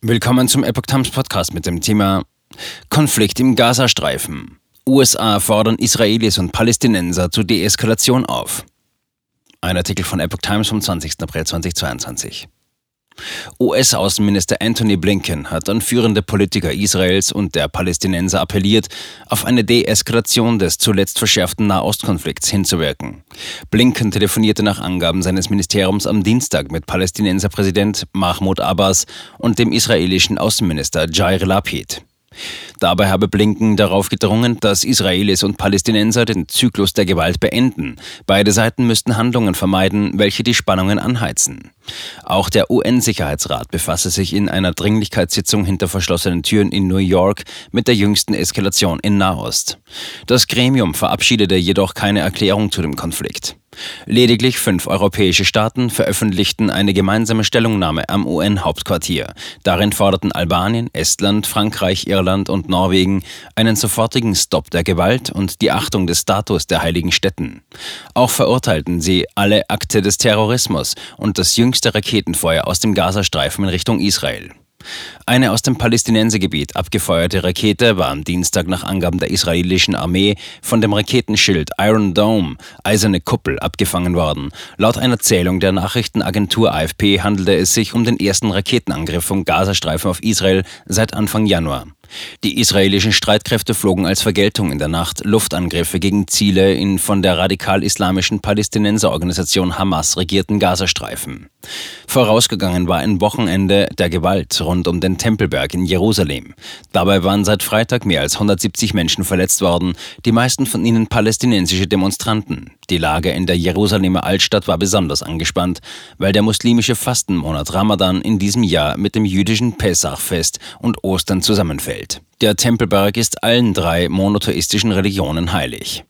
Willkommen zum Epoch Times Podcast mit dem Thema Konflikt im Gazastreifen. USA fordern Israelis und Palästinenser zur Deeskalation auf. Ein Artikel von Epoch Times vom 20. April 2022. US-Außenminister Anthony Blinken hat an führende Politiker Israels und der Palästinenser appelliert, auf eine Deeskalation des zuletzt verschärften Nahostkonflikts hinzuwirken. Blinken telefonierte nach Angaben seines Ministeriums am Dienstag mit Palästinenser Präsident Mahmoud Abbas und dem israelischen Außenminister Jair Lapid. Dabei habe Blinken darauf gedrungen, dass Israelis und Palästinenser den Zyklus der Gewalt beenden. Beide Seiten müssten Handlungen vermeiden, welche die Spannungen anheizen. Auch der UN-Sicherheitsrat befasse sich in einer Dringlichkeitssitzung hinter verschlossenen Türen in New York mit der jüngsten Eskalation in Nahost. Das Gremium verabschiedete jedoch keine Erklärung zu dem Konflikt. Lediglich fünf europäische Staaten veröffentlichten eine gemeinsame Stellungnahme am UN-Hauptquartier. Darin forderten Albanien, Estland, Frankreich, Irland und Norwegen einen sofortigen Stopp der Gewalt und die Achtung des Status der heiligen Städten. Auch verurteilten sie alle Akte des Terrorismus und das jüngste Raketenfeuer aus dem Gazastreifen in Richtung Israel. Eine aus dem Palästinensergebiet abgefeuerte Rakete war am Dienstag nach Angaben der israelischen Armee von dem Raketenschild Iron Dome, eiserne Kuppel, abgefangen worden. Laut einer Zählung der Nachrichtenagentur AFP handelte es sich um den ersten Raketenangriff vom Gazastreifen auf Israel seit Anfang Januar. Die israelischen Streitkräfte flogen als Vergeltung in der Nacht Luftangriffe gegen Ziele in von der radikal-islamischen Palästinenserorganisation Hamas regierten Gazastreifen. Vorausgegangen war ein Wochenende der Gewalt rund um den Tempelberg in Jerusalem. Dabei waren seit Freitag mehr als 170 Menschen verletzt worden, die meisten von ihnen palästinensische Demonstranten. Die Lage in der Jerusalemer Altstadt war besonders angespannt, weil der muslimische Fastenmonat Ramadan in diesem Jahr mit dem jüdischen Pesachfest und Ostern zusammenfällt. Der Tempelberg ist allen drei monotheistischen Religionen heilig.